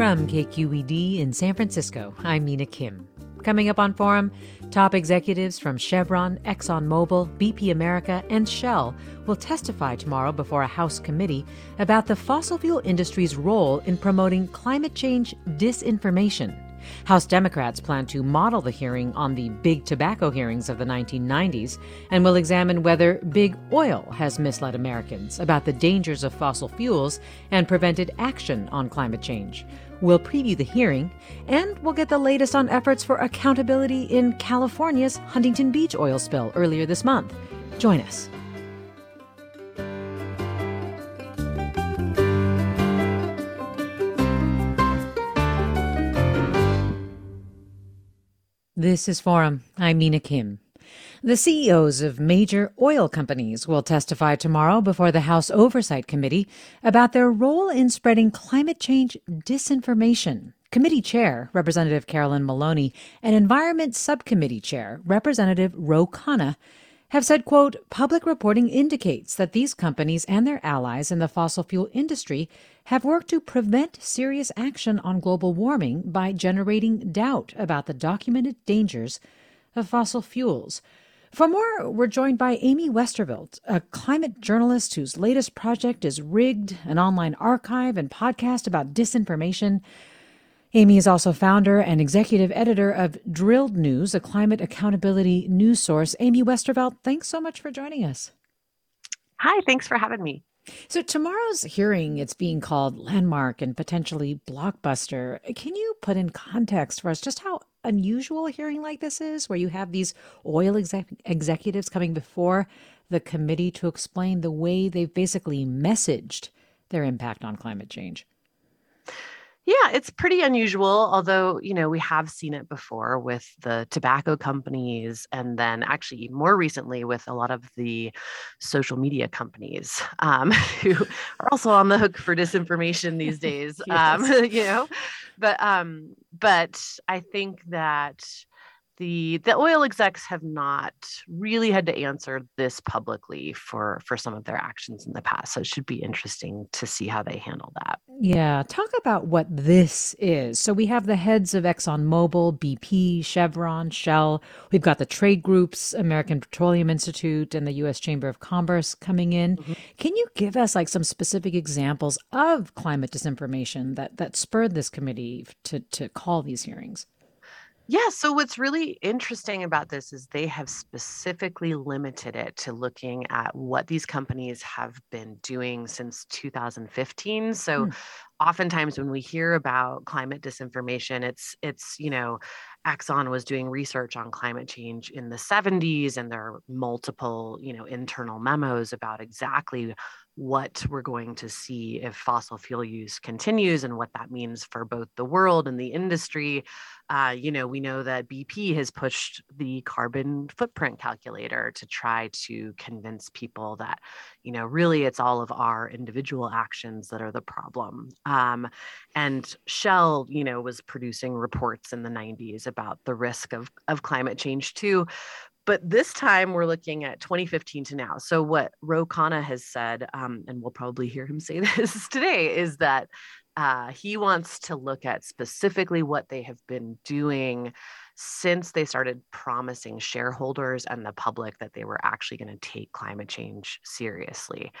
From KQED in San Francisco, I'm Mina Kim. Coming up on Forum, top executives from Chevron, ExxonMobil, BP America, and Shell will testify tomorrow before a House committee about the fossil fuel industry's role in promoting climate change disinformation. House Democrats plan to model the hearing on the big tobacco hearings of the 1990s and will examine whether big oil has misled Americans about the dangers of fossil fuels and prevented action on climate change. We'll preview the hearing, and we'll get the latest on efforts for accountability in California's Huntington Beach oil spill earlier this month. Join us. This is Forum. I'm Mina Kim. The CEOs of major oil companies will testify tomorrow before the House Oversight Committee about their role in spreading climate change disinformation. Committee Chair, Representative Carolyn Maloney, and Environment Subcommittee Chair, Representative Ro Khanna, have said, quote, public reporting indicates that these companies and their allies in the fossil fuel industry have worked to prevent serious action on global warming by generating doubt about the documented dangers of fossil fuels. For more, we're joined by Amy Westervelt, a climate journalist whose latest project is Rigged, an online archive and podcast about disinformation. Amy is also founder and executive editor of Drilled News, a climate accountability news source. Amy Westervelt, thanks so much for joining us. Hi, thanks for having me. So tomorrow's hearing, it's being called landmark and potentially blockbuster. Can you put in context for us just how unusual hearing like this is, where you have these oil exec- executives coming before the committee to explain the way they've basically messaged their impact on climate change? Yeah, it's pretty unusual, although, you know, we have seen it before with the tobacco companies and then actually more recently with a lot of the social media companies um, who are also on the hook for disinformation these days. Um, yes. Um, you know, but um, but I think that the the oil execs have not really had to answer this publicly for for some of their actions in the past so it should be interesting to see how they handle that. Yeah talk about what this is. So we have the heads of exxonmobil bp chevron shell. We've got the trade groups american petroleum institute and the u.s chamber of commerce coming in. Mm-hmm. can you give us like some specific examples of climate disinformation that that spurred this committee to to call these hearings yeah. So, what's really interesting about this is they have specifically limited it to looking at what these companies have been doing since 2015. So, mm. oftentimes when we hear about climate disinformation, it's it's you know Exxon was doing research on climate change in the 70s, and there are multiple, you know, internal memos about exactly what we're going to see if fossil fuel use continues and what that means for both the world and the industry. Uh, you know, we know that BP has pushed the carbon footprint calculator to try to convince people that, you know, really it's all of our individual actions that are the problem. Um, and Shell, you know, was producing reports in the 90s about the risk of, of climate change too but this time we're looking at 2015 to now. So what Ro Khanna has said, um, and we'll probably hear him say this today, is that uh, he wants to look at specifically what they have been doing since they started promising shareholders and the public that they were actually going to take climate change seriously.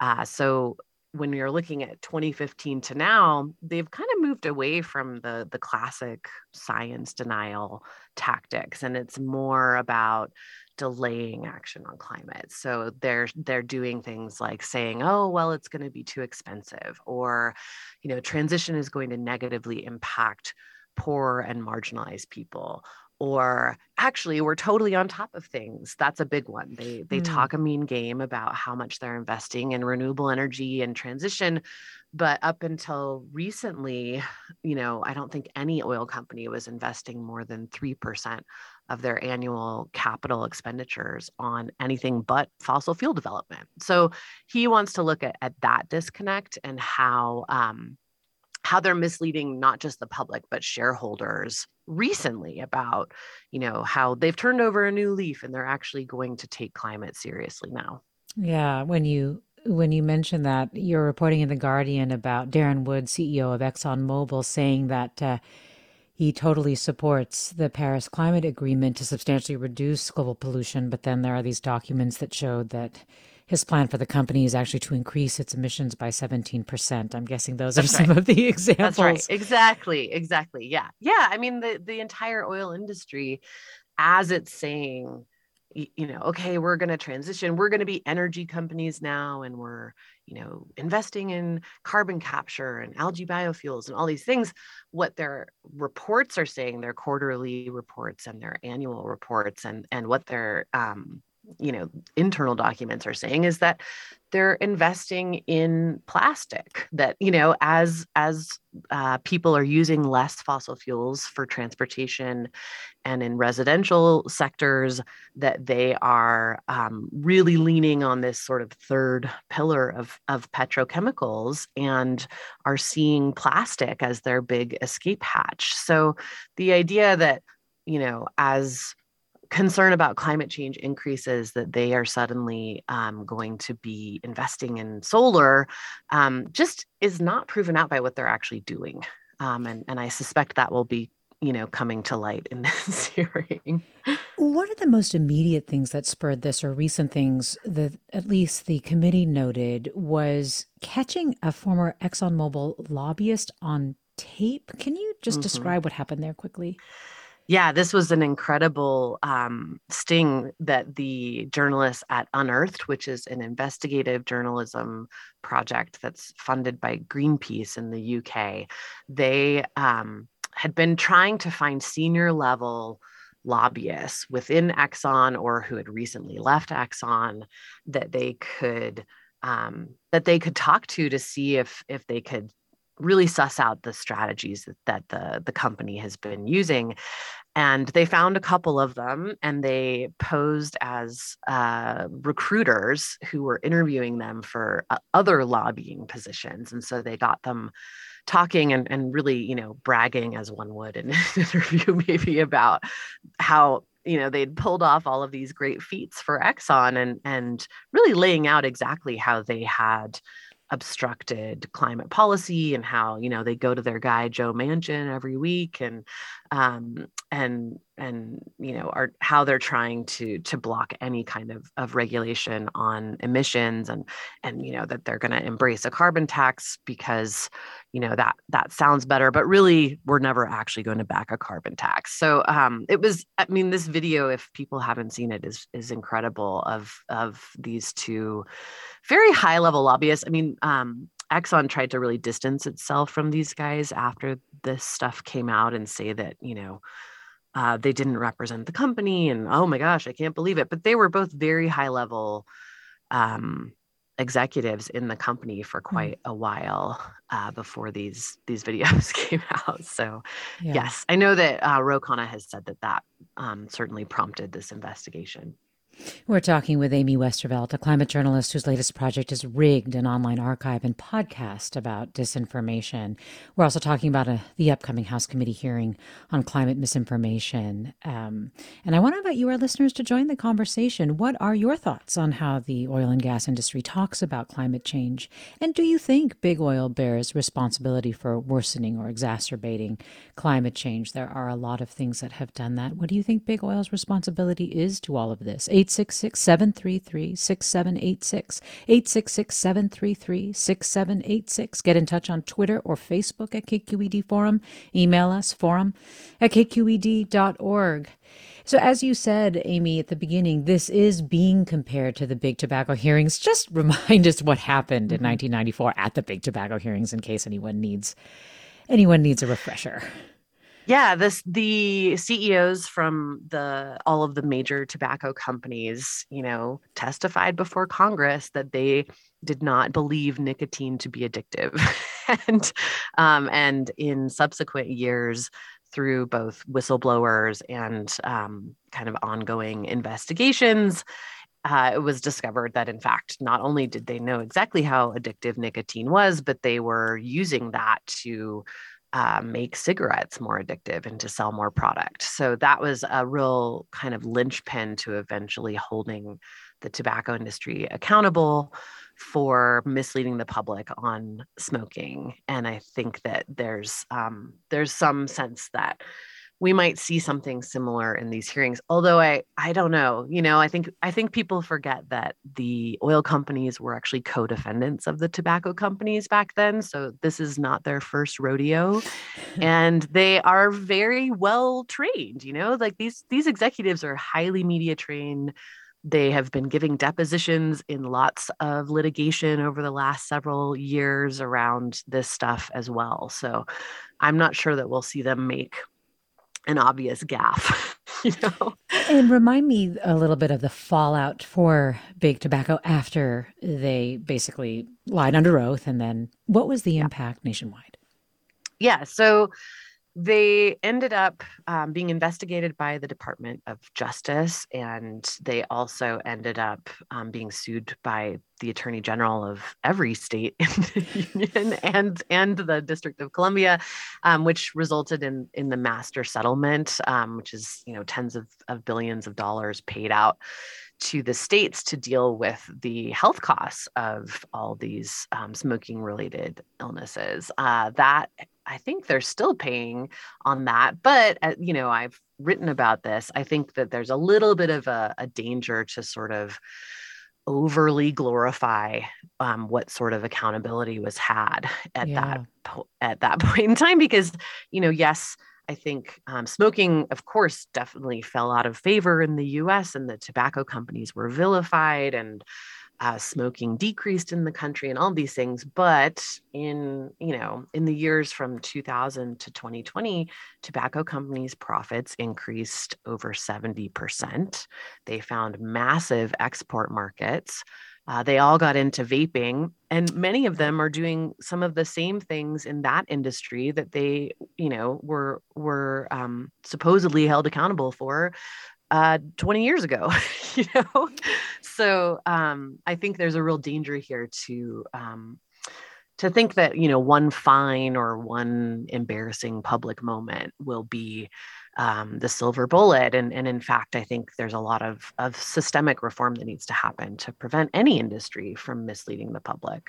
Uh, so when you're looking at 2015 to now, they've kind of moved away from the the classic science denial tactics, and it's more about delaying action on climate. So they're they're doing things like saying, "Oh, well, it's going to be too expensive," or, you know, transition is going to negatively impact poor and marginalized people or actually we're totally on top of things that's a big one they they mm. talk a mean game about how much they're investing in renewable energy and transition but up until recently you know i don't think any oil company was investing more than 3% of their annual capital expenditures on anything but fossil fuel development so he wants to look at, at that disconnect and how um, how they're misleading not just the public but shareholders recently about you know how they've turned over a new leaf and they're actually going to take climate seriously now. Yeah when you when you mentioned that you're reporting in the guardian about darren wood ceo of exxonmobil saying that uh, he totally supports the paris climate agreement to substantially reduce global pollution but then there are these documents that showed that his plan for the company is actually to increase its emissions by 17%. I'm guessing those That's are some of the examples. That's right. Exactly. Exactly. Yeah. Yeah. I mean, the, the entire oil industry, as it's saying, you know, okay, we're going to transition. We're going to be energy companies now, and we're, you know, investing in carbon capture and algae biofuels and all these things. What their reports are saying, their quarterly reports and their annual reports, and and what their um, you know internal documents are saying is that they're investing in plastic that you know as as uh, people are using less fossil fuels for transportation and in residential sectors that they are um, really leaning on this sort of third pillar of of petrochemicals and are seeing plastic as their big escape hatch. So the idea that you know as concern about climate change increases that they are suddenly um, going to be investing in solar um, just is not proven out by what they're actually doing. Um, and, and i suspect that will be you know coming to light in this hearing. What are the most immediate things that spurred this or recent things that at least the committee noted was catching a former exxonmobil lobbyist on tape? Can you just mm-hmm. describe what happened there quickly yeah, this was an incredible um, sting that the journalists at Unearthed, which is an investigative journalism project that's funded by Greenpeace in the UK, they um, had been trying to find senior level lobbyists within Exxon or who had recently left Exxon that they could um, that they could talk to to see if if they could really suss out the strategies that, that the, the company has been using. And they found a couple of them and they posed as uh, recruiters who were interviewing them for uh, other lobbying positions. And so they got them talking and, and really, you know, bragging as one would in an interview, maybe about how you know they'd pulled off all of these great feats for Exxon and and really laying out exactly how they had obstructed climate policy and how you know they go to their guy Joe Manchin every week and um, and and you know are how they're trying to to block any kind of of regulation on emissions and and you know that they're going to embrace a carbon tax because you know that that sounds better but really we're never actually going to back a carbon tax. So um it was i mean this video if people haven't seen it is is incredible of of these two very high level lobbyists. I mean um Exxon tried to really distance itself from these guys after this stuff came out and say that, you know, uh, they didn't represent the company and oh my gosh, I can't believe it. But they were both very high level um, executives in the company for mm. quite a while uh, before these these videos came out. So yeah. yes, I know that uh, Ro Khanna has said that that um, certainly prompted this investigation. We're talking with Amy Westervelt, a climate journalist whose latest project is Rigged, an online archive and podcast about disinformation. We're also talking about a, uh, the upcoming House Committee hearing on climate misinformation. Um, and I want to invite you, our listeners, to join the conversation. What are your thoughts on how the oil and gas industry talks about climate change? And do you think big oil bears responsibility for worsening or exacerbating climate change? There are a lot of things that have done that. What do you think big oil's responsibility is to all of this? 866 733 6786. 866 733 6786. Get in touch on Twitter or Facebook at KQED Forum. Email us forum at kqed.org. So, as you said, Amy, at the beginning, this is being compared to the big tobacco hearings. Just remind us what happened in 1994 mm-hmm. at the big tobacco hearings in case anyone needs anyone needs a refresher yeah this the ceos from the all of the major tobacco companies you know testified before congress that they did not believe nicotine to be addictive. And um, and in subsequent years through both whistleblowers and um, kind of ongoing investigations uh, it was discovered that in fact not only did they know exactly how addictive nicotine was but they were using that to uh, make cigarettes more addictive and to sell more product. So that was a real kind of linchpin to eventually holding the tobacco industry accountable for misleading the public on smoking. And I think that there's um, there's some sense that we might see something similar in these hearings although i i don't know you know i think i think people forget that the oil companies were actually co-defendants of the tobacco companies back then so this is not their first rodeo and they are very well trained you know like these these executives are highly media trained they have been giving depositions in lots of litigation over the last several years around this stuff as well. So I'm not sure that we'll see them make an obvious gaffe. you know and remind me a little bit of the fallout for big tobacco after they basically lied under oath and then what was the yeah. impact nationwide yeah so they ended up um, being investigated by the Department of Justice, and they also ended up um, being sued by the Attorney General of every state in the union and and the District of Columbia, um, which resulted in in the master settlement, um, which is you know tens of, of billions of dollars paid out to the states to deal with the health costs of all these um, smoking related illnesses. Uh, that I think they're still paying on that. But, uh, you know, I've written about this. I think that there's a little bit of a, a danger to sort of overly glorify um, what sort of accountability was had at yeah. that po- at that point in time because you know yes I think um, smoking, of course, definitely fell out of favor in the US, and the tobacco companies were vilified, and uh, smoking decreased in the country, and all these things. But in you know, in the years from 2000 to 2020, tobacco companies' profits increased over 70 percent. They found massive export markets. Uh, they all got into vaping, and many of them are doing some of the same things in that industry that they, you know, were were um, supposedly held accountable for uh, 20 years ago. you know, so um, I think there's a real danger here to um, to think that you know one fine or one embarrassing public moment will be um, the silver bullet. And, and in fact, I think there's a lot of, of systemic reform that needs to happen to prevent any industry from misleading the public.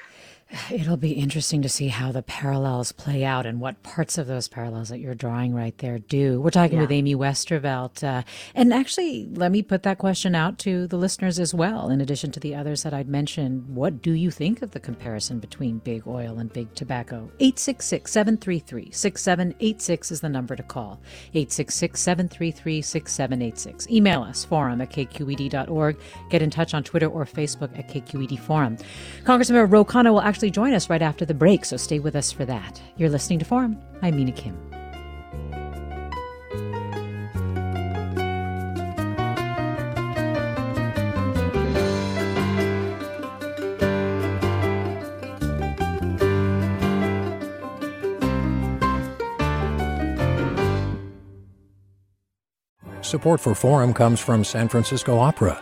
It'll be interesting to see how the parallels play out and what parts of those parallels that you're drawing right there do. We're talking yeah. with Amy Westervelt. Uh, and actually, let me put that question out to the listeners as well, in addition to the others that I'd mentioned. What do you think of the comparison between big oil and big tobacco? 866 733 6786 is the number to call. 866 733 6786. Email us, forum at kqed.org. Get in touch on Twitter or Facebook at KQED Forum. Congressman Ro Khanna will actually actually join us right after the break, so stay with us for that. You're listening to Forum. I'm Mina Kim. Support for Forum comes from San Francisco Opera.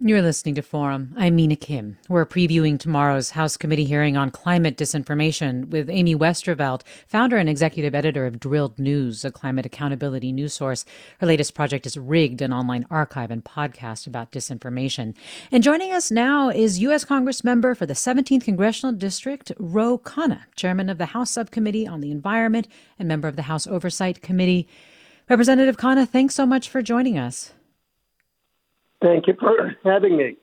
You're listening to Forum. I'm Mina Kim. We're previewing tomorrow's House Committee hearing on climate disinformation with Amy Westervelt, founder and executive editor of Drilled News, a climate accountability news source. Her latest project is Rigged, an online archive and podcast about disinformation. And joining us now is U.S. Congress member for the 17th Congressional District, Ro Khanna, chairman of the House Subcommittee on the Environment and member of the House Oversight Committee. Representative Khanna, thanks so much for joining us. Thank you for having me.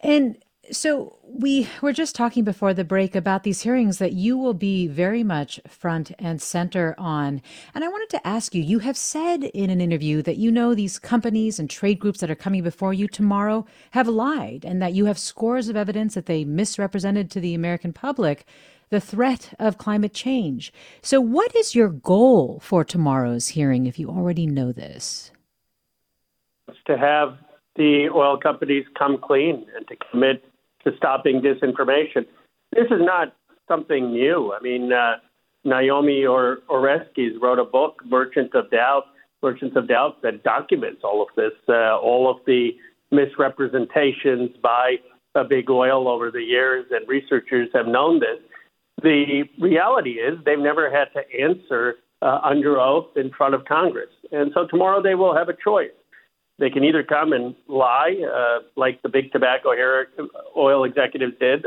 And so we were just talking before the break about these hearings that you will be very much front and center on. And I wanted to ask you, you have said in an interview that you know these companies and trade groups that are coming before you tomorrow have lied and that you have scores of evidence that they misrepresented to the American public the threat of climate change. So what is your goal for tomorrow's hearing if you already know this? To have the oil companies come clean and to commit to stopping disinformation. This is not something new. I mean, uh, Naomi or Oreskes wrote a book, Merchants of Doubt, Merchants of Doubt, that documents all of this, uh, all of the misrepresentations by big oil over the years, and researchers have known this. The reality is they've never had to answer uh, under oath in front of Congress. And so tomorrow they will have a choice. They can either come and lie, uh, like the big tobacco hair oil executives did,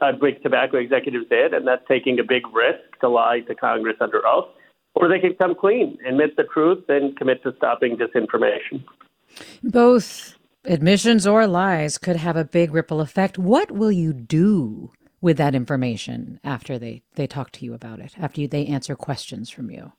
uh, big tobacco executives did, and that's taking a big risk to lie to Congress under oath, or they can come clean, admit the truth, and commit to stopping disinformation. Both admissions or lies could have a big ripple effect. What will you do with that information after they, they talk to you about it, after you, they answer questions from you?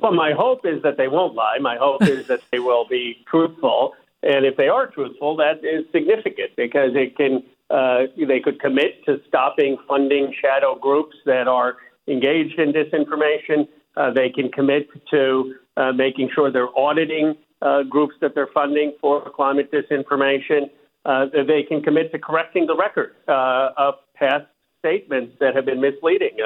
Well, my hope is that they won't lie. My hope is that they will be truthful. And if they are truthful, that is significant because it can uh, they could commit to stopping funding shadow groups that are engaged in disinformation. Uh, they can commit to uh, making sure they're auditing uh, groups that they're funding for climate disinformation. Uh, they can commit to correcting the record uh, of past statements that have been misleading.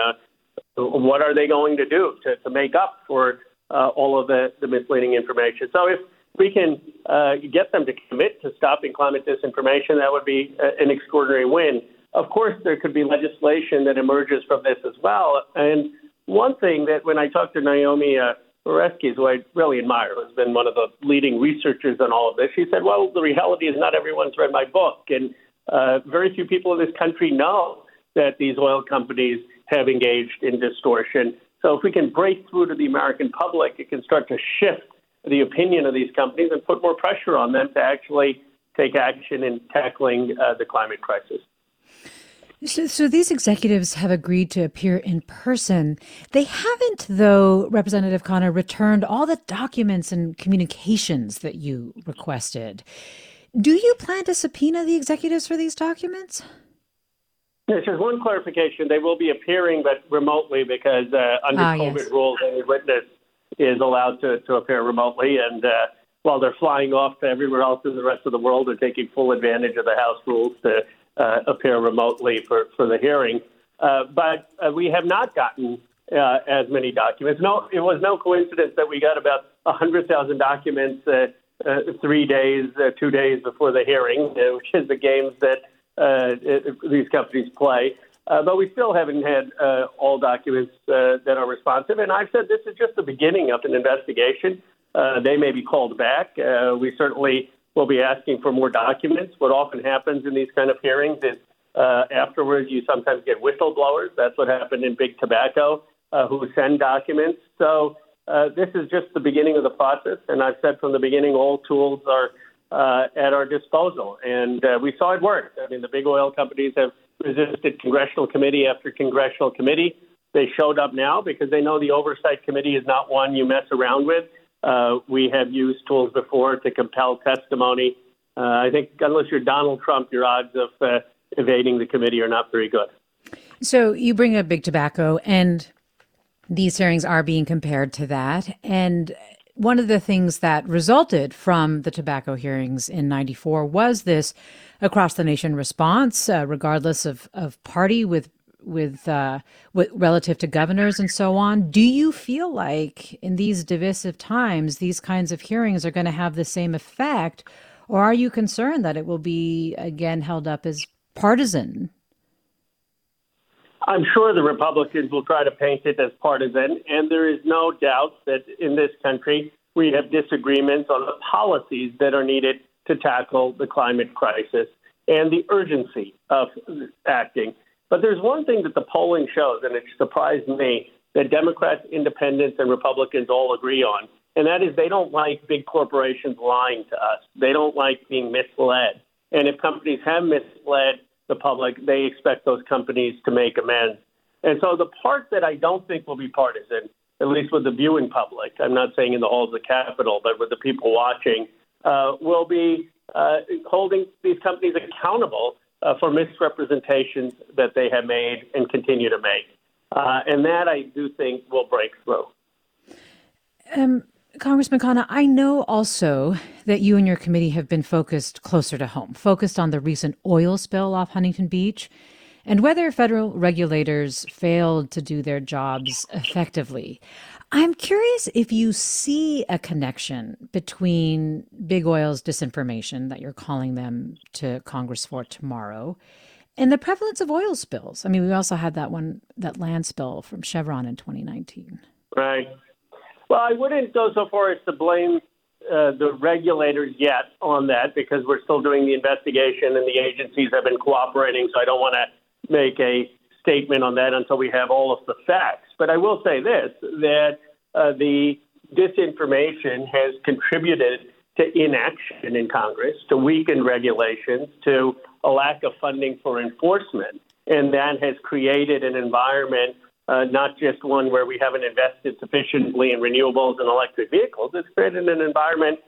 What are they going to do to, to make up for uh, all of the, the misleading information? So if we can uh, get them to commit to stopping climate disinformation, that would be uh, an extraordinary win. Of course, there could be legislation that emerges from this as well. And one thing that when I talked to Naomi uh, Oreskes, who I really admire, who's been one of the leading researchers on all of this, she said, well, the reality is not everyone's read my book. And uh, very few people in this country know that these oil companies have engaged in distortion. So if we can break through to the American public, it can start to shift the opinion of these companies and put more pressure on them to actually take action in tackling uh, the climate crisis. So, so, these executives have agreed to appear in person. They haven't, though, Representative Khanna, returned all the documents and communications that you requested. Do you plan to subpoena the executives for these documents? Yes, just one clarification. They will be appearing, but remotely because uh, under ah, COVID yes. rules, any witness is allowed to, to appear remotely. And uh, while they're flying off to everywhere else in the rest of the world, they're taking full advantage of the House rules to uh, appear remotely for, for the hearing. Uh, but uh, we have not gotten uh, as many documents. No, it was no coincidence that we got about 100,000 documents uh, uh, three days, uh, two days before the hearing, uh, which is the games that uh, these companies play. Uh, but we still haven't had uh, all documents uh, that are responsive. And I've said this is just the beginning of an investigation. Uh, they may be called back. Uh, we certainly will be asking for more documents. What often happens in these kind of hearings is uh, afterwards you sometimes get whistleblowers. That's what happened in Big Tobacco, uh, who send documents. So uh, this is just the beginning of the process. And I've said from the beginning, all tools are uh, at our disposal. And uh, we saw it work. I mean, the big oil companies have resisted congressional committee after congressional committee. They showed up now because they know the oversight committee is not one you mess around with. Uh, we have used tools before to compel testimony. Uh, I think unless you're Donald Trump, your odds of uh, evading the committee are not very good. So you bring up big tobacco, and these hearings are being compared to that. And one of the things that resulted from the tobacco hearings in 94 was this across the nation response, uh, regardless of, of party with with, uh, with relative to governors and so on. Do you feel like in these divisive times, these kinds of hearings are going to have the same effect, or are you concerned that it will be again held up as partisan? I'm sure the Republicans will try to paint it as partisan, and there is no doubt that in this country we have disagreements on the policies that are needed to tackle the climate crisis and the urgency of acting. But there's one thing that the polling shows, and it surprised me, that Democrats, independents, and Republicans all agree on, and that is they don't like big corporations lying to us. They don't like being misled. And if companies have misled the public, they expect those companies to make amends. And so the part that I don't think will be partisan, at least with the viewing public, I'm not saying in the halls of the Capitol, but with the people watching, uh, will be uh, holding these companies accountable uh, for misrepresentations that they have made and continue to make. Uh, and that I do think will break through. Um, Congressman Khanna, I know also that you and your committee have been focused closer to home, focused on the recent oil spill off Huntington Beach and whether federal regulators failed to do their jobs effectively. I'm curious if you see a connection between big oil's disinformation that you're calling them to Congress for tomorrow and the prevalence of oil spills. I mean, we also had that one, that land spill from Chevron in 2019. Right. Well, I wouldn't go so far as to blame uh, the regulators yet on that because we're still doing the investigation and the agencies have been cooperating. So I don't want to make a statement on that until we have all of the facts. But I will say this that uh, the disinformation has contributed to inaction in Congress, to weakened regulations, to a lack of funding for enforcement. And that has created an environment uh, not just one where we haven't invested sufficiently in renewables and electric vehicles. It's created an environment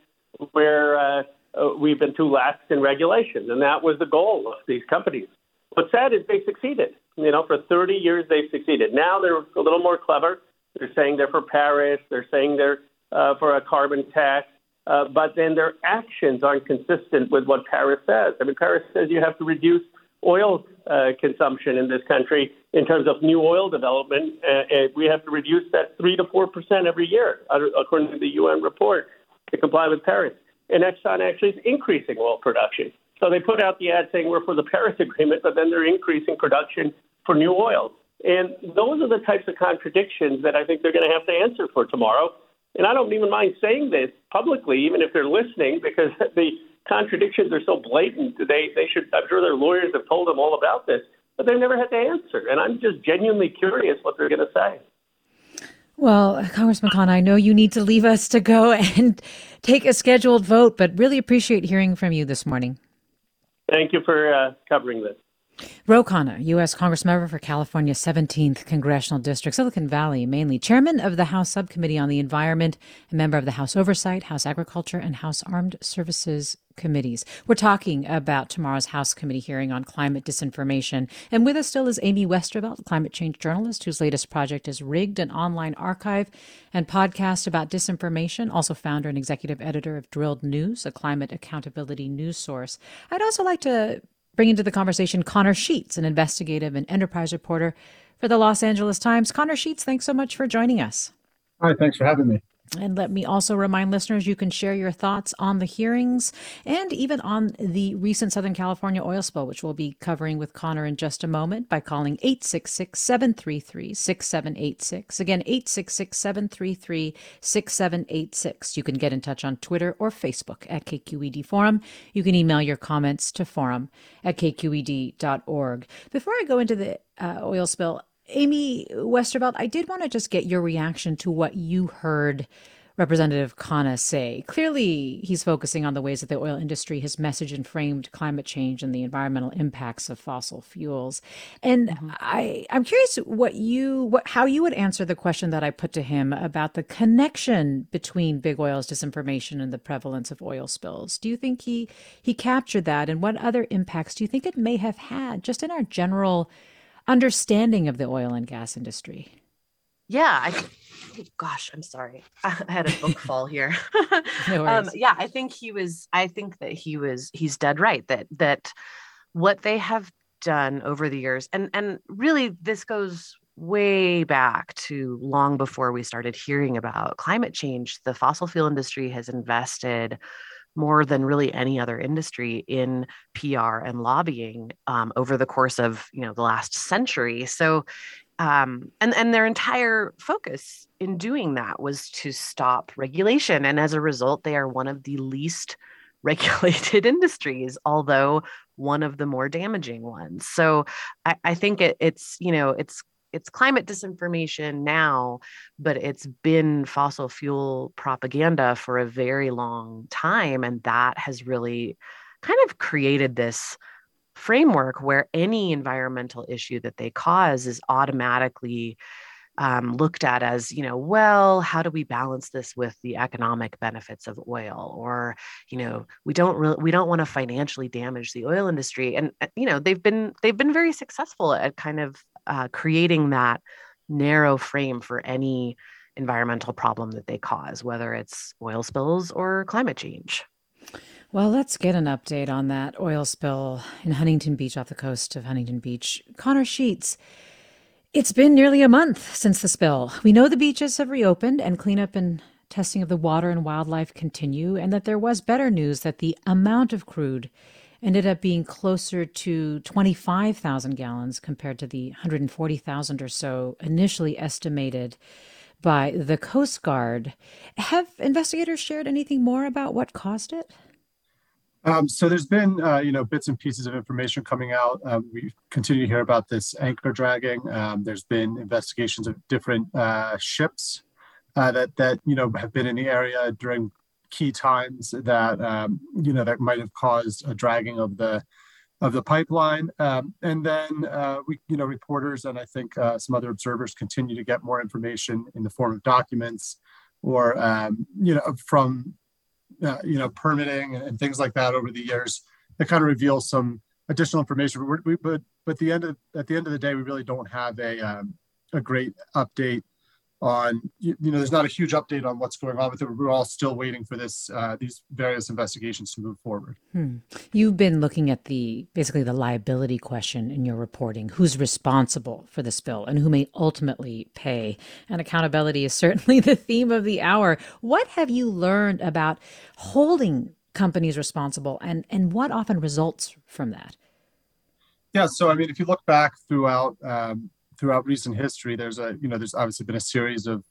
where uh, uh, we've been too lax in regulation, and that was the goal of these companies. What's sad is they succeeded. You know, for 30 years they've succeeded. Now they're a little more clever. They're saying they're for Paris. They're saying they're uh, for a carbon tax. Uh, but then their actions aren't consistent with what Paris says. I mean, Paris says you have to reduce oil uh, consumption in this country in terms of new oil development. Uh, we have to reduce that 3 to 4 percent every year, according to the UN report, to comply with Paris. And Exxon actually is increasing oil production. So they put out the ad saying we're for the Paris Agreement, but then they're increasing production for new oil. And those are the types of contradictions that I think they're going to have to answer for tomorrow. And I don't even mind saying this publicly, even if they're listening, because the contradictions are so blatant. They they should. I'm sure their lawyers have told them all about this, but they've never had to answer. And I'm just genuinely curious what they're going to say. Well, Congressman Khan, I know you need to leave us to go and take a scheduled vote, but really appreciate hearing from you this morning. Thank you for uh, covering this. Ro Khanna, U.S. Congressmember for California 17th Congressional District, Silicon Valley, mainly chairman of the House Subcommittee on the Environment, a member of the House Oversight, House Agriculture, and House Armed Services committees. We're talking about tomorrow's House committee hearing on climate disinformation. And with us still is Amy Westervelt, climate change journalist, whose latest project is Rigged, an online archive and podcast about disinformation, also founder and executive editor of Drilled News, a climate accountability news source. I'd also like to bring into the conversation Connor Sheets, an investigative and enterprise reporter for the Los Angeles Times. Connor Sheets, thanks so much for joining us. Hi, thanks for having me. And let me also remind listeners you can share your thoughts on the hearings and even on the recent Southern California oil spill, which we'll be covering with Connor in just a moment by calling 866 733 6786. Again, 866 733 6786. You can get in touch on Twitter or Facebook at KQED Forum. You can email your comments to forum at kqed.org. Before I go into the uh, oil spill, Amy Westervelt, I did want to just get your reaction to what you heard Representative Khanna say. Clearly, he's focusing on the ways that the oil industry has messaged and framed climate change and the environmental impacts of fossil fuels. And mm-hmm. I, I'm curious what you, what, how you would answer the question that I put to him about the connection between big oil's disinformation and the prevalence of oil spills. Do you think he he captured that, and what other impacts do you think it may have had, just in our general understanding of the oil and gas industry? Yeah, I gosh, I'm sorry. I had a book fall here. no um, yeah, I think he was I think that he was he's dead right that that what they have done over the years and and really this goes way back to long before we started hearing about climate change the fossil fuel industry has invested more than really any other industry in PR and lobbying um, over the course of you know the last century. So, um, and and their entire focus in doing that was to stop regulation, and as a result, they are one of the least regulated industries, although one of the more damaging ones. So, I, I think it, it's you know it's it's climate disinformation now, but it's been fossil fuel propaganda for a very long time. And that has really kind of created this framework where any environmental issue that they cause is automatically um, looked at as you know well how do we balance this with the economic benefits of oil or you know we don't really we don't want to financially damage the oil industry and uh, you know they've been they've been very successful at kind of uh, creating that narrow frame for any environmental problem that they cause, whether it's oil spills or climate change. Well, let's get an update on that oil spill in Huntington Beach off the coast of Huntington Beach. Connor Sheets, it's been nearly a month since the spill. We know the beaches have reopened and cleanup and testing of the water and wildlife continue, and that there was better news that the amount of crude ended up being closer to 25,000 gallons compared to the 140,000 or so initially estimated by the Coast Guard. Have investigators shared anything more about what caused it? Um, so there's been, uh, you know, bits and pieces of information coming out. Um, we continue to hear about this anchor dragging. Um, there's been investigations of different uh, ships uh, that that you know have been in the area during key times that um, you know that might have caused a dragging of the of the pipeline. Um, and then uh, we, you know, reporters and I think uh, some other observers continue to get more information in the form of documents or um, you know from uh, you know permitting and, things like that over the years that kind of reveal some additional information. But, we, but but the end of at the end of the day, we really don't have a um, a great update on you, you, know there's not a huge update on what's going on with it. We're all still waiting for this uh, these various investigations to move forward. Hmm. you've been looking at the basically the liability question in your reporting. Who's responsible for the spill and who may ultimately pay? And accountability is certainly the theme of the hour. What have you learned about holding companies responsible and and what often results from that? Yeah so i mean if you look back throughout um, throughout recent history, there's a you know there's obviously been a series of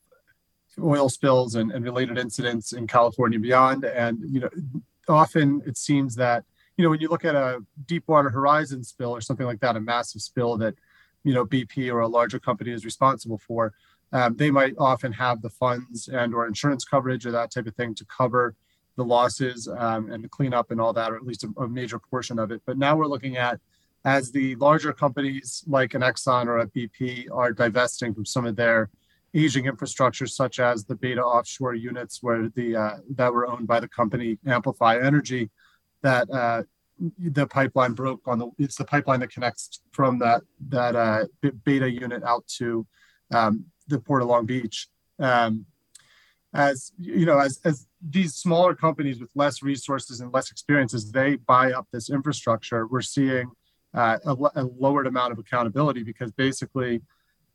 oil spills and, and related incidents in California beyond, and you know often it seems that you know when you look at a Deepwater Horizon spill or something like that, a massive spill that you know BP or a larger company is responsible for, um, they might often have the funds and or insurance coverage or that type of thing to cover the losses um, and the cleanup and all that, or at least a, a major portion of it. But now we're looking at as the larger companies like an Exxon or a BP are divesting from some of their aging infrastructure, such as the Beta offshore units, where the uh, that were owned by the company Amplify Energy, that uh, the pipeline broke on the. It's the pipeline that connects from that that uh, Beta unit out to um, the port of Long Beach. Um, as you know, as as these smaller companies with less resources and less experiences, they buy up this infrastructure. We're seeing uh, a, a, lowered amount of accountability because basically,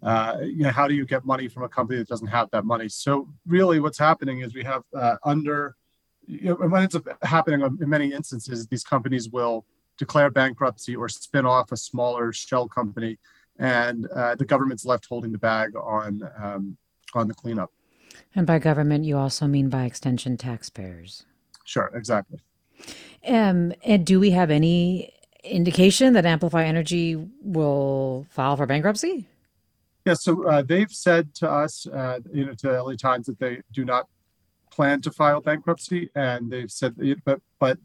uh, you know, how do you get money from a company that doesn't have that money? So really, what's happening is we have uh, under, you know, when it's happening in many instances, these companies will declare bankruptcy or spin off a smaller shell company, and uh, the government's left holding the bag on um, on the cleanup. And by government, you also mean by extension taxpayers. Sure, exactly. Um, and do we have any indication that Amplify Energy will file for bankruptcy? Yeah, so uh, they've said to us, uh, you know, to LA Times that they do not plan to file bankruptcy, and they've said, but but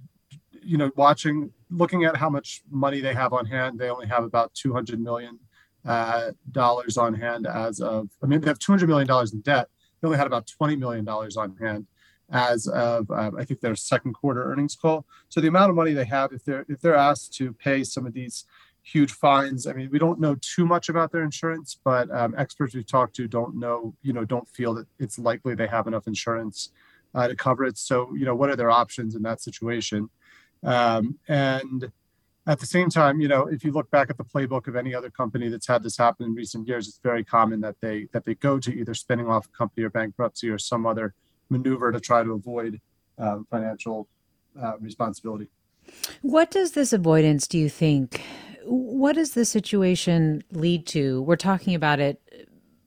you know, watching, looking at how much money they have on hand, they only have about two hundred million uh, dollars on hand as of. I mean, they have two hundred million dollars in debt, they only had about $20 million on hand as of uh, I think their second quarter earnings call. So the amount of money they have, if they're if they're asked to pay some of these huge fines, I mean, we don't know too much about their insurance, but um, experts we've talked to don't know, you know, don't feel that it's likely they have enough insurance uh, to cover it. So you know, what are their options in that situation? Um, and at the same time, you know, if you look back at the playbook of any other company that's had this happen in recent years, it's very common that they that they go to either spinning off a company or bankruptcy or some other maneuver to try to avoid uh, financial uh, responsibility. What does this avoidance, do you think? What does this situation lead to? We're talking about it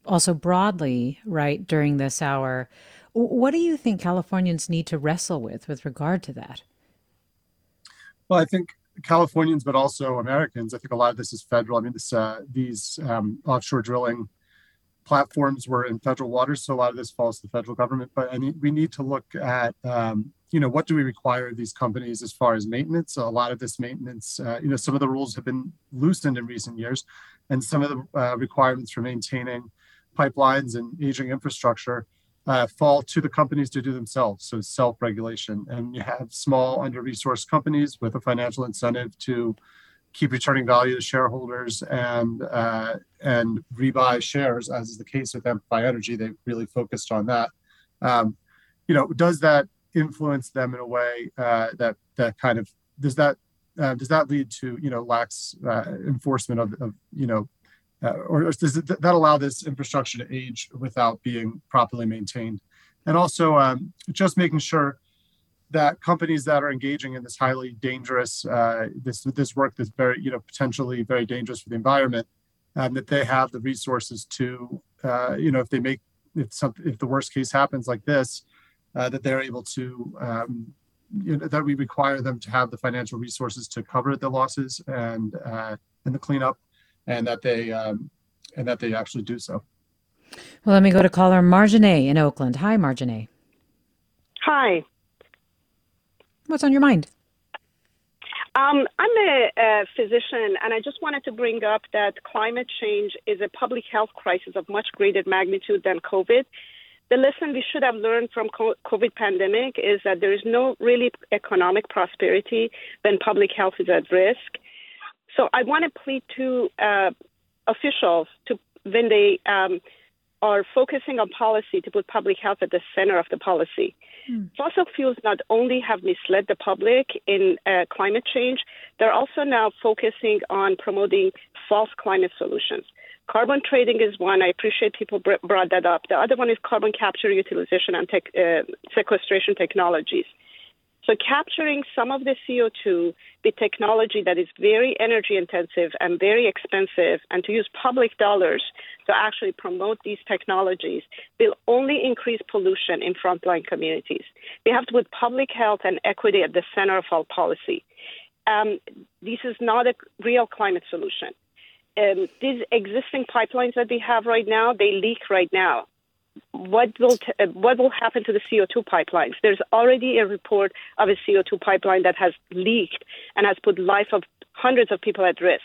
also broadly, right, during this hour. What do you think Californians need to wrestle with with regard to that? Well, I think Californians, but also Americans. I think a lot of this is federal. I mean, this uh, these um, offshore drilling platforms were in federal waters, so a lot of this falls to the federal government. But I mean, we need to look at um, you know what do we require of these companies as far as maintenance. So a lot of this maintenance, uh, you know, some of the rules have been loosened in recent years, and some of the uh, requirements for maintaining pipelines and aging infrastructure uh, fall to the companies to do themselves. So self-regulation, and you have small, under-resourced companies with a financial incentive to keep returning value to shareholders and uh, and rebuy shares, as is the case with Amplify Energy. They really focused on that. Um, you know, does that influence them in a way uh, that that kind of does that uh, does that lead to you know lax uh, enforcement of, of you know uh, or does that allow this infrastructure to age without being properly maintained? And also, um, just making sure that companies that are engaging in this highly dangerous uh, this this work that's very you know potentially very dangerous for the environment, um, that they have the resources to uh, you know if they make if something if the worst case happens like this, uh, that they're able to um, you know, that we require them to have the financial resources to cover the losses and uh, and the cleanup and that they um, and that they actually do so. Well, let me go to caller Marjane in Oakland. Hi, Marjane. Hi. What's on your mind? Um, I'm a, a, physician, and I just wanted to bring up that climate change is a public health crisis of much greater magnitude than COVID. The lesson we should have learned from COVID pandemic is that there is no really economic prosperity when public health is at risk. So I want to plead to uh, officials to when they um, are focusing on policy to put public health at the center of the policy. Mm. Fossil fuels not only have misled the public in uh, climate change, they're also now focusing on promoting false climate solutions. Carbon trading is one. I appreciate people brought that up. The other one is carbon capture, utilization, and tech, uh, sequestration technologies. So capturing some of the CO2 with technology that is very energy intensive and very expensive and to use public dollars to actually promote these technologies will only increase pollution in frontline communities. We have to put public health and equity at the center of our policy. Um, this is not a real climate solution. Um, these existing pipelines that we have right now, they leak right now what will t- uh, what will happen to the CO2 pipelines? There's already a report of a CO2 pipeline that has leaked and has put life of hundreds of people at risk.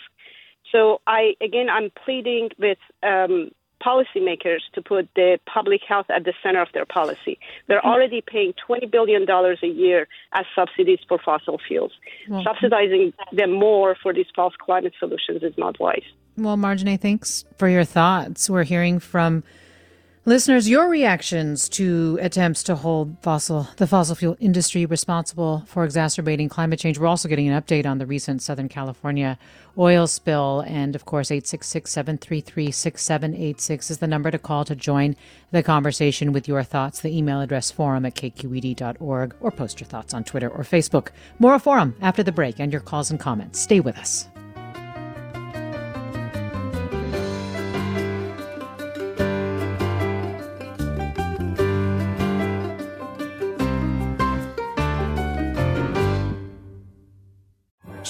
So I again I'm pleading with um, policymakers to put the public health at the center of their policy. They're mm-hmm. already paying $20 billion a year as subsidies for fossil fuels. Well, Subsidizing them more for these false climate solutions is not wise. Well, Marjane, thanks for your thoughts. We're hearing from Listeners, your reactions to attempts to hold fossil the fossil fuel industry responsible for exacerbating climate change. We're also getting an update on the recent Southern California oil spill. And of course, 866 733 6786 is the number to call to join the conversation with your thoughts. The email address forum at kqed.org or post your thoughts on Twitter or Facebook. More a forum after the break and your calls and comments. Stay with us.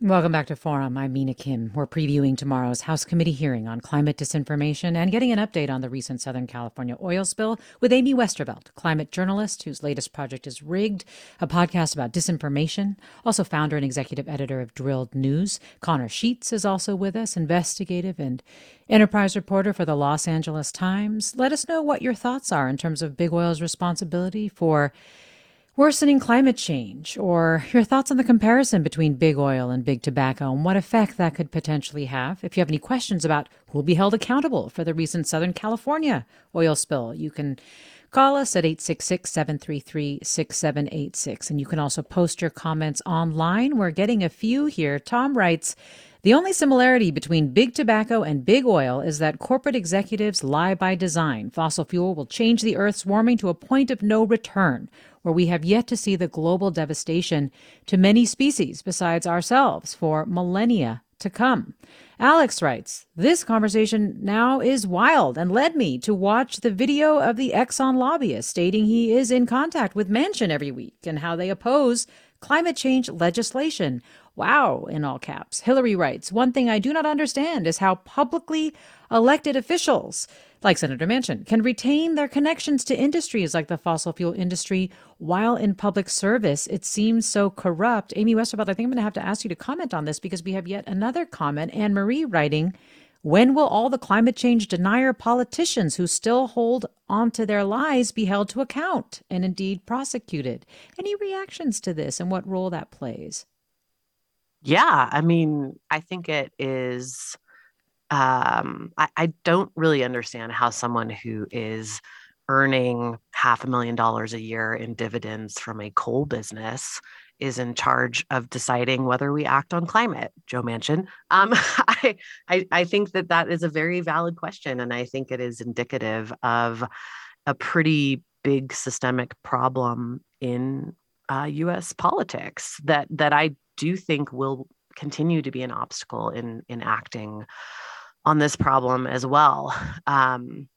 Welcome back to Forum. I'm Mina Kim. We're previewing tomorrow's House Committee hearing on climate disinformation and getting an update on the recent Southern California oil spill with Amy Westervelt, climate journalist whose latest project is Rigged, a podcast about disinformation. Also, founder and executive editor of Drilled News. Connor Sheets is also with us, investigative and enterprise reporter for the Los Angeles Times. Let us know what your thoughts are in terms of big oil's responsibility for worsening climate change, or your thoughts on the comparison between big oil and big tobacco and what effect that could potentially have. If you have any questions about who will be held accountable for the recent Southern California oil spill, you can call us at 866 733 6786. And you can also post your comments online. We're getting a few here. Tom writes, the only similarity between big tobacco and big oil is that corporate executives lie by design. Fossil fuel will change the Earth's warming to a point of no return where we have yet to see the global devastation to many species besides ourselves for millennia to come. Alex writes, This conversation now is wild and led me to watch the video of the Exxon lobbyist stating he is in contact with Manchin every week and how they oppose climate change legislation. Wow, in all caps. Hillary writes, One thing I do not understand is how publicly elected officials like Senator Manchin, can retain their connections to industries like the fossil fuel industry while in public service. It seems so corrupt. Amy Westervelt, I think I'm going to have to ask you to comment on this because we have yet another comment. Anne Marie writing, when will all the climate change denier politicians who still hold onto their lies be held to account and indeed prosecuted? Any reactions to this and what role that plays? Yeah, I mean, I think it is um, I, I don't really understand how someone who is earning half a million dollars a year in dividends from a coal business is in charge of deciding whether we act on climate joe manchin. Um, I, I, I think that that is a very valid question and i think it is indicative of a pretty big systemic problem in uh, us politics that that i do think will continue to be an obstacle in in acting on this problem as well. Um,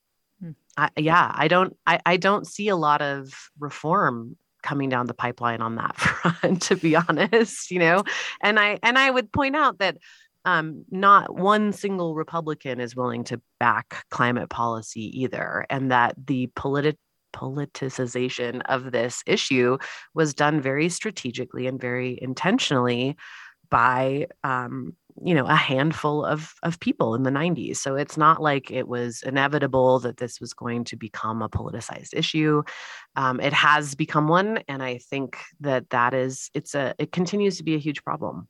hmm. I, yeah, I don't, I, I don't see a lot of reform coming down the pipeline on that front, to be honest. You know, and I and I would point out that um, not one single Republican is willing to back climate policy either, and that the politi- politicization of this issue was done very strategically and very intentionally by um, you know a handful of of people in the 90s so it's not like it was inevitable that this was going to become a politicized issue. Um, it has become one and i think that that is it's a it continues to be a huge problem.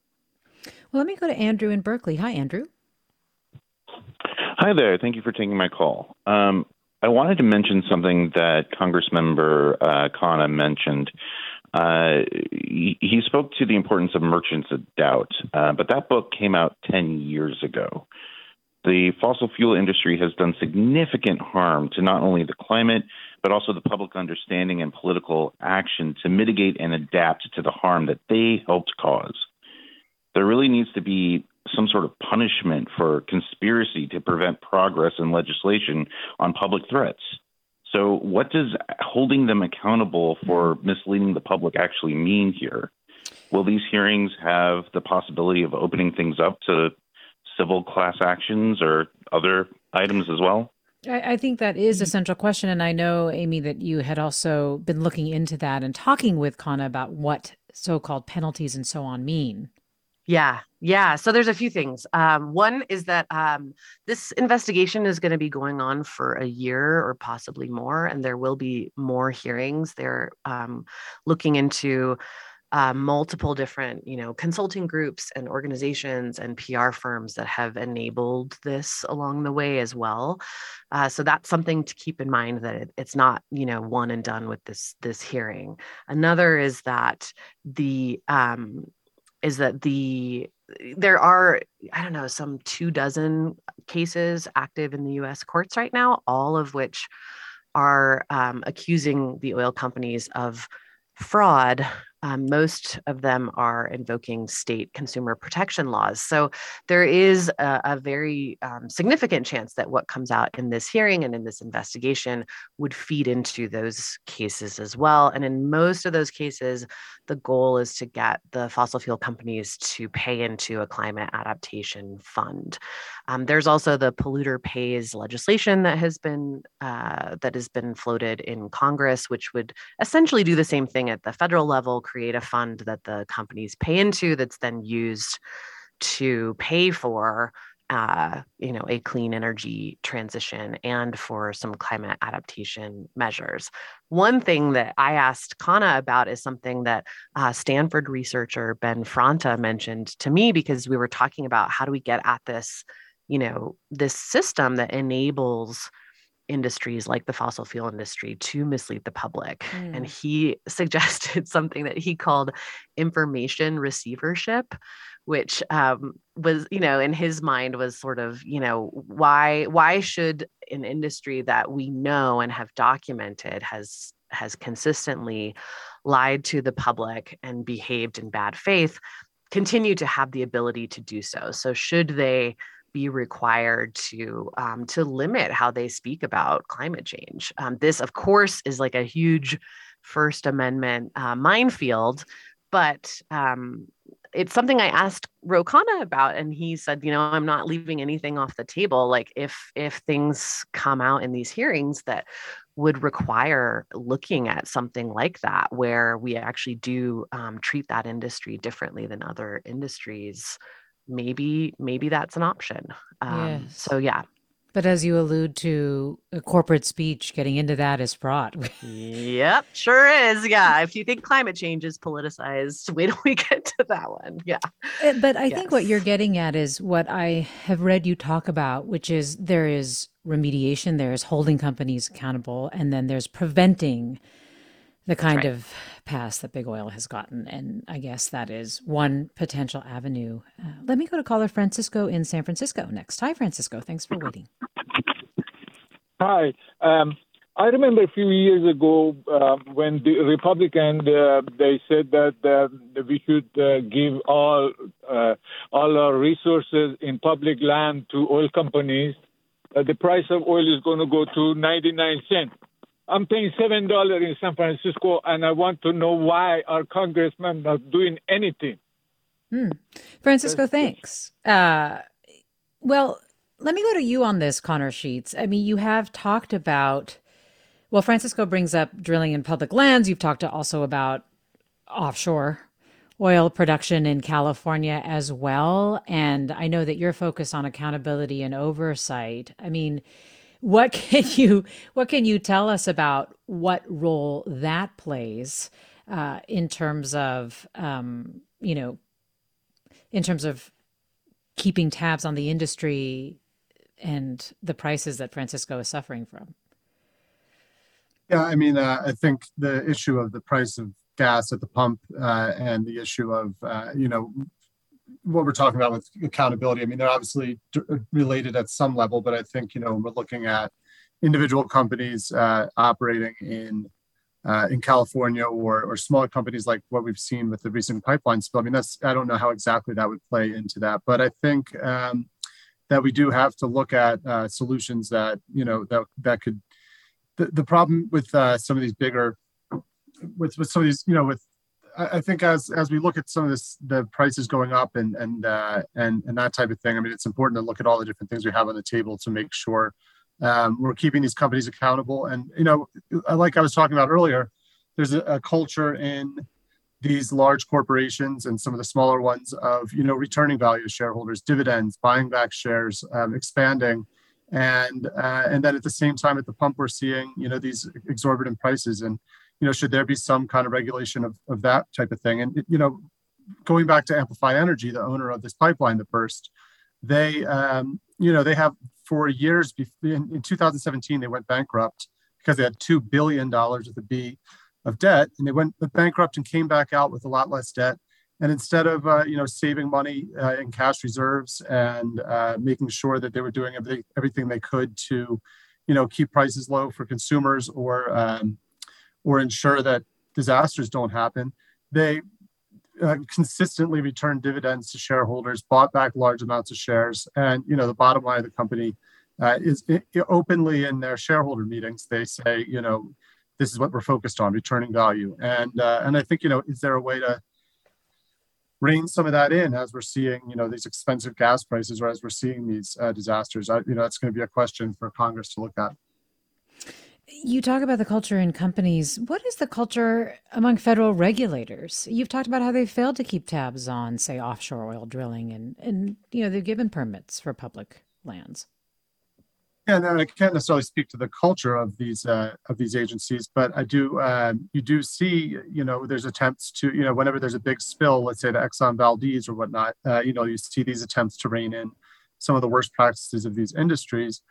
Well let me go to andrew in berkeley. Hi andrew. Hi there. Thank you for taking my call. Um, i wanted to mention something that congressmember uh, khanna mentioned uh, he, he, spoke to the importance of Merchants of Doubt, uh, but that book came out 10 years ago. the fossil fuel industry has done significant harm to not only the climate, but also the public understanding and political action to mitigate and adapt to the harm that they helped cause. There really needs to be some sort of punishment for conspiracy to prevent progress in legislation on public threats. So, what does holding them accountable for misleading the public actually mean here? Will these hearings have the possibility of opening things up to civil class actions or other items as well? I, think that is a central question. And I know, Amy, that you had also been looking into that and talking with Khanna about what so called penalties and so on mean. Yeah, yeah. So there's a few things. Um, one is that um, this investigation is going to be going on for a year or possibly more, and there will be more hearings. They're um, looking into uh, multiple different, you know, consulting groups and organizations and PR firms that have enabled this along the way as well. Uh, so that's something to keep in mind that it, it's not, you know, one and done with this this hearing. Another is that the um, is that the there are i don't know some two dozen cases active in the us courts right now all of which are um, accusing the oil companies of fraud um, most of them are invoking state consumer protection laws. So there is a, a very um, significant chance that what comes out in this hearing and in this investigation would feed into those cases as well. And in most of those cases, the goal is to get the fossil fuel companies to pay into a climate adaptation fund. Um, there's also the polluter pays legislation that has been uh, that has been floated in Congress, which would essentially do the same thing at the federal level create a fund that the companies pay into that's then used to pay for uh, you know, a clean energy transition and for some climate adaptation measures. One thing that I asked Khanna about is something that uh, Stanford researcher Ben Franta mentioned to me because we were talking about how do we get at this, you know, this system that enables industries like the fossil fuel industry to mislead the public. Mm. And he suggested something that he called information receivership, which um, was, you know, in his mind was sort of, you know, why why should an industry that we know and have documented has has consistently lied to the public and behaved in bad faith continue to have the ability to do so. So should they be required to um, to limit how they speak about climate change. Um, this, of course, is like a huge First Amendment uh, minefield, but um, it's something I asked Ro Khanna about, and he said, you know, I'm not leaving anything off the table. Like if if things come out in these hearings that would require looking at something like that, where we actually do um, treat that industry differently than other industries maybe maybe that's an option. Um, yes. So yeah. But as you allude to, a corporate speech getting into that is fraught. yep, sure is. Yeah. If you think climate change is politicized, wait till we get to that one. Yeah. Eh, but I yes. think what you're getting at is what I have read you talk about, which is there is remediation, there is holding companies accountable, and then there's preventing the kind right. of pass that big oil has gotten. And I guess that is one potential avenue. Uh, let me go to caller Francisco in San Francisco next. Hi, Francisco. Thanks for waiting. Hi. Um, I remember a few years ago uh, when the Republican uh, they said that uh, we should uh, give all uh, all our resources in public land to oil companies. the price of oil is going to go to 99 cents. I'm paying seven dollars in San Francisco, and I want to know why our congressman not doing anything. Hmm. Francisco, That's, thanks. Uh, well, let me go to you on this, Connor Sheets. I mean, you have talked about. Well, Francisco brings up drilling in public lands. You've talked also about offshore oil production in California as well. And I know that you're focused on accountability and oversight. I mean, what can you what can you tell us about what role that plays uh, in terms of um, you know in terms of keeping tabs on the industry and the prices that Francisco is suffering from? Yeah, I mean, uh, I think the issue of the price of gas at the pump uh, and the issue of uh, you know what we're talking about with accountability. I mean, they're obviously d- related at some level, but I think you know we're looking at individual companies uh, operating in uh, in California or or smaller companies like what we've seen with the recent pipeline spill. I mean, that's I don't know how exactly that would play into that, but I think um, that we do have to look at uh, solutions that you know that that could. The, the problem with uh, some of these bigger, with with some of these you know with I think as as we look at some of this, the prices going up and and uh, and and that type of thing. I mean, it's important to look at all the different things we have on the table to make sure um, we're keeping these companies accountable. And you know, like I was talking about earlier, there's a, a culture in these large corporations and some of the smaller ones of you know returning value to shareholders, dividends, buying back shares, um, expanding, and uh, and then at the same time at the pump we're seeing you know these exorbitant prices and you know should there be some kind of regulation of, of that type of thing? And you know going back to amplify energy the owner of this pipeline the first they um, you know they have for years in, in 2017 they went bankrupt because they had $2 billion with a b of debt and they went bankrupt and came back out with a lot less debt. And instead of uh, you know saving money uh, in cash reserves and uh, making sure that they were doing everything, everything they could to you know keep prices low for consumers or um, or ensure that disasters don't happen they uh, consistently returned dividends to shareholders, bought back large amounts of shares, and you know the bottom line of the company uh, is it, it openly in their shareholder meetings they say you know this is what we're focused on, returning value, and uh, and I think you know is there a way to rein some of that in as we're seeing you know these expensive gas prices or as we're seeing these uh, disasters? I, you know that's going to be a question for Congress to look at. You talk about the culture in companies. What is the culture among federal regulators? You've talked about how they failed to keep tabs on, say, offshore oil drilling, and and you know they've given permits for public lands. Yeah, no, I can't necessarily speak to the culture of these uh, of these agencies, but I do. Um, you do see, you know, there's attempts to, you know, whenever there's a big spill, let's say the Exxon Valdez or whatnot, uh, you know, you see these attempts to rein in some of the worst practices of these industries.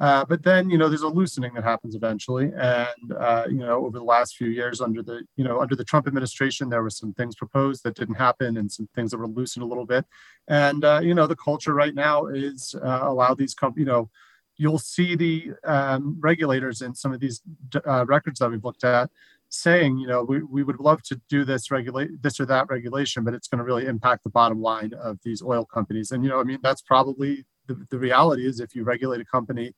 Uh, but then, you know, there's a loosening that happens eventually. And, uh, you know, over the last few years under the, you know, under the Trump administration, there were some things proposed that didn't happen and some things that were loosened a little bit. And, uh, you know, the culture right now is uh, allow these companies, you know, you'll see the um, regulators in some of these uh, records that we've looked at saying, you know, we, we would love to do this regulate this or that regulation, but it's going to really impact the bottom line of these oil companies. And, you know, I mean, that's probably the, the reality is if you regulate a company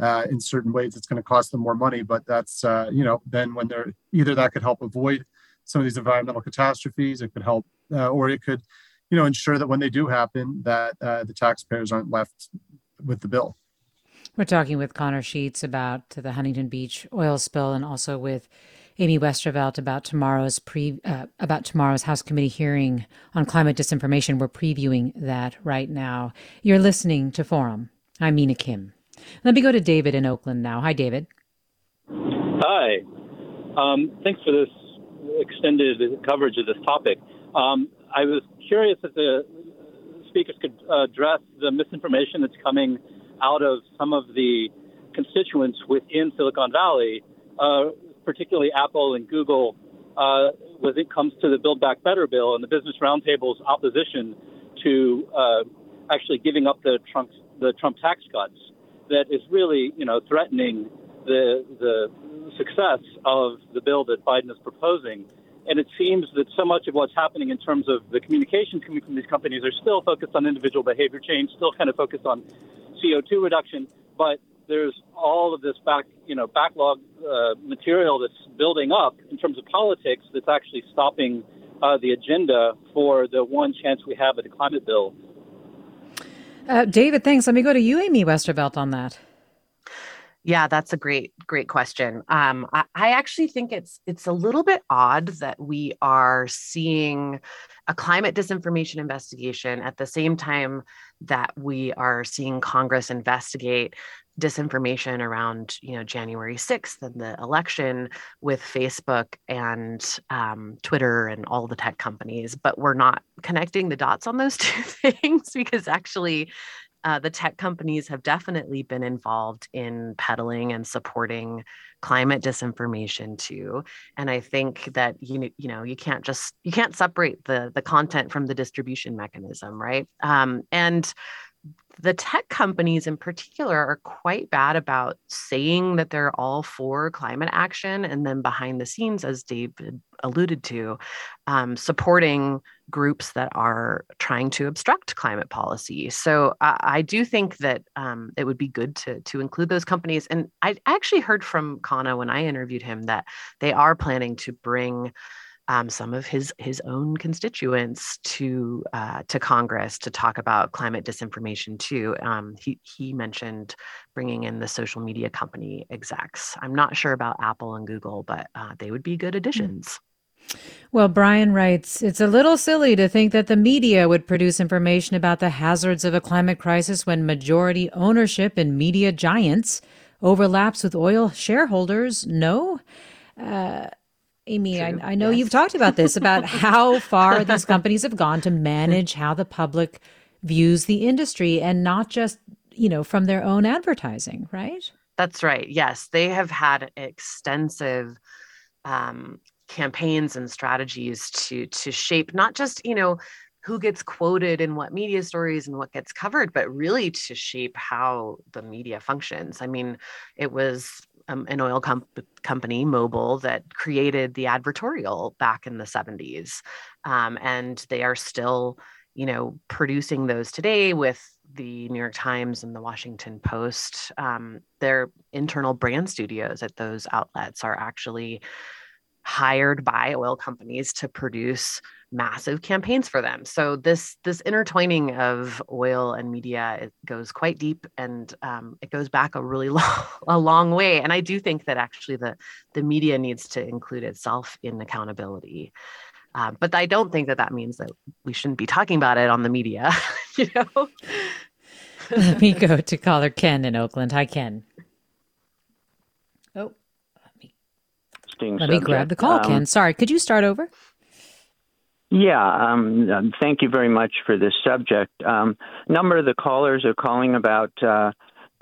uh, in certain ways, it's going to cost them more money. But that's, uh, you know, then when they're either that could help avoid some of these environmental catastrophes, it could help, uh, or it could, you know, ensure that when they do happen, that uh, the taxpayers aren't left with the bill. We're talking with Connor Sheets about the Huntington Beach oil spill, and also with Amy Westervelt about tomorrow's pre uh, about tomorrow's House Committee hearing on climate disinformation. We're previewing that right now. You're listening to Forum. I'm Mina Kim. Let me go to David in Oakland now. Hi, David. Hi. Um, thanks for this extended coverage of this topic. Um, I was curious if the speakers could address the misinformation that's coming out of some of the constituents within Silicon Valley uh, particularly Apple and Google, uh, when it comes to the Build Back Better bill and the Business Roundtable's opposition to uh, actually giving up the Trump the Trump tax cuts, that is really you know threatening the the success of the bill that Biden is proposing. And it seems that so much of what's happening in terms of the communications coming from these companies are still focused on individual behavior change, still kind of focused on CO2 reduction, but there's all of this back, you know, backlog uh, material that's building up in terms of politics that's actually stopping uh, the agenda for the one chance we have at a climate bill. Uh, David, thanks. Let me go to you, Amy Westervelt, on that. Yeah, that's a great, great question. Um, I, I, actually think it's it's a little bit odd that we are seeing a climate disinformation investigation at the same time that we are seeing Congress investigate disinformation around you know january 6th and the election with facebook and um, twitter and all the tech companies but we're not connecting the dots on those two things because actually uh, the tech companies have definitely been involved in peddling and supporting climate disinformation too and i think that you you know you can't just you can't separate the the content from the distribution mechanism right? Um, and the tech companies in particular are quite bad about saying that they're all for climate action and then behind the scenes as david alluded to um, supporting groups that are trying to obstruct climate policy. So i, I do think that um, it would be good to, to include those companies. And I, actually heard from Khanna when i interviewed him that they are planning to bring um, some of his his own constituents to uh, to Congress to talk about climate disinformation too. Um, he he mentioned bringing in the social media company execs. I'm not sure about Apple and Google, but uh, they would be good hmm. additions. Well, Brian writes, it's a little silly to think that the media would produce information about the hazards of a climate crisis when majority ownership in media giants overlaps with oil shareholders. No. Uh, Amy, I, I, know yes. you've talked about this about how far these companies have gone to manage how the public views the industry and not just, you know, from their own advertising, right? That's right. Yes, they have had extensive um, campaigns and strategies to to shape not just, you know, who gets quoted in what media stories and what gets covered, but really to shape how the media functions. I mean, it was um, an oil com- company, Mobil, that created the advertorial back in the 70s. Um, and they are still, you know, producing those today with the New York Times and the Washington Post. Um, their internal brand studios at those outlets are actually hired by oil companies to produce massive campaigns for them. So this this intertwining of oil and media it goes quite deep, and um, it goes back a really long, a long way. And I do think that actually the the media needs to include itself in accountability. Uh, but I don't think that that means that we shouldn't be talking about it on the media. you know. Let me go to caller Ken in Oakland. Hi, Ken. Oh, let me. Let me grab the call, um, Ken. Sorry, could you start over? Yeah, um, um, thank you very much for this subject. Um, a number of the callers are calling about uh,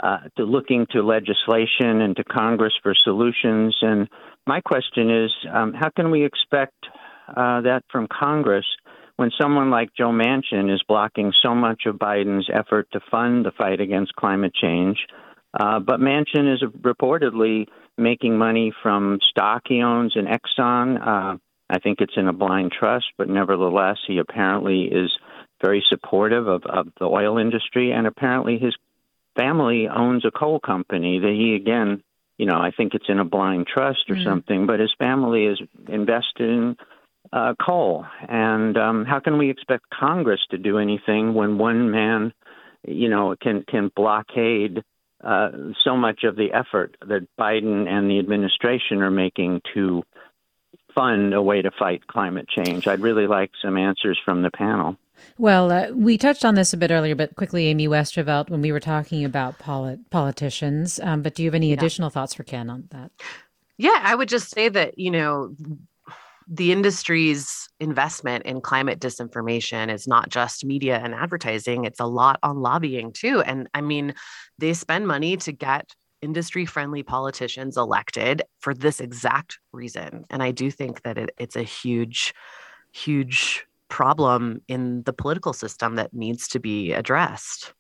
uh, to looking to legislation and to Congress for solutions. And my question is, um, how can we expect uh, that from Congress when someone like Joe Manchin is blocking so much of Biden's effort to fund the fight against climate change? Uh, but Manchin is reportedly making money from stock he owns in Exxon. I think it's in a blind trust, but nevertheless, he apparently is very supportive of, of the oil industry, and apparently his family owns a coal company that he again, you know, I think it's in a blind trust or mm-hmm. something, but his family is invested in uh, coal. And um, how can we expect Congress to do anything when one man, you know, can can blockade uh, so much of the effort that Biden and the administration are making to fund a way to fight climate change? I'd really like some answers from the panel. Well, uh, we touched on this a bit earlier, but quickly, Amy Westervelt, when we were talking about polit- politicians. Um, but do you have any yeah. additional thoughts for Ken on that? Yeah, I would just say that, you know, the industry's investment in climate disinformation is not just media and advertising, it's a lot on lobbying too. And I mean, they spend money to get industry friendly politicians elected for this exact reason. And I do think that it, it's a huge, huge problem in the political system that needs to be addressed.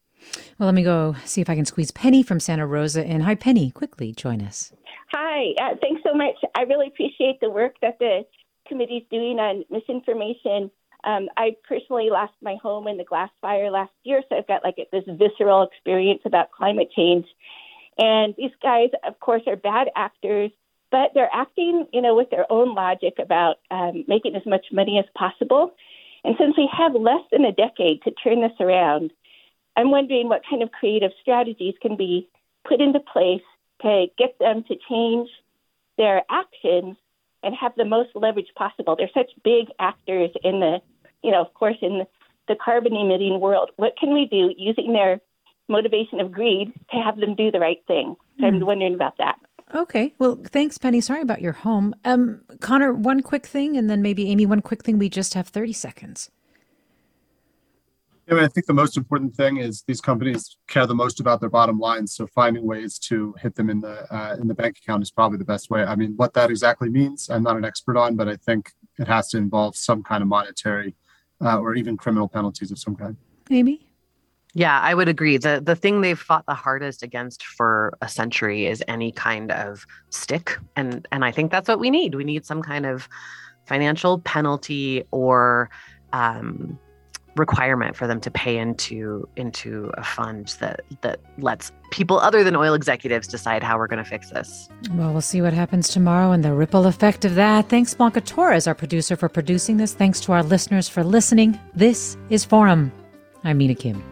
Well, let me go see if I can squeeze Penny from Santa Rosa in. Hi, Penny. Quickly join us. Hi. Uh, thanks so much. I really appreciate the work that the committee is doing on misinformation. Um, I personally lost my home in the glass fire last year, so I've got like this visceral experience about climate change. And these guys, of course, are bad actors, but they're acting, you know, with their own logic about um, making as much money as possible. And since we have less than a decade to turn this around, I'm wondering what kind of creative strategies can be put into place to get them to change their actions and have the most leverage possible. They're such big actors in the, you know, of course, in the carbon emitting world. What can we do using their motivation of greed to have them do the right thing. So mm. I'm hmm. wondering about that. Okay. Well, thanks, Penny. Sorry about your home. Um, Connor, one quick thing, and then maybe Amy, one quick thing. We just have 30 seconds. I, mean, I think the most important thing is these companies care the most about their bottom lines. So finding ways to hit them in the uh, in the bank account is probably the best way. I mean, what that exactly means, I'm not an expert on, but I think it has to involve some kind of monetary uh, or even criminal penalties of some kind. Amy. Yeah, I would agree. The the thing they've fought the hardest against for a century is any kind of stick. And and I think that's what we need. We need some kind of financial penalty or um, requirement for them to pay into into a fund that that lets people other than oil executives decide how we're going to fix this. Well, we'll see what happens tomorrow and the ripple effect of that. Thanks, Blanca Torres, our producer, for producing this. Thanks to our listeners for listening. This is Forum. I'm Mina Kim.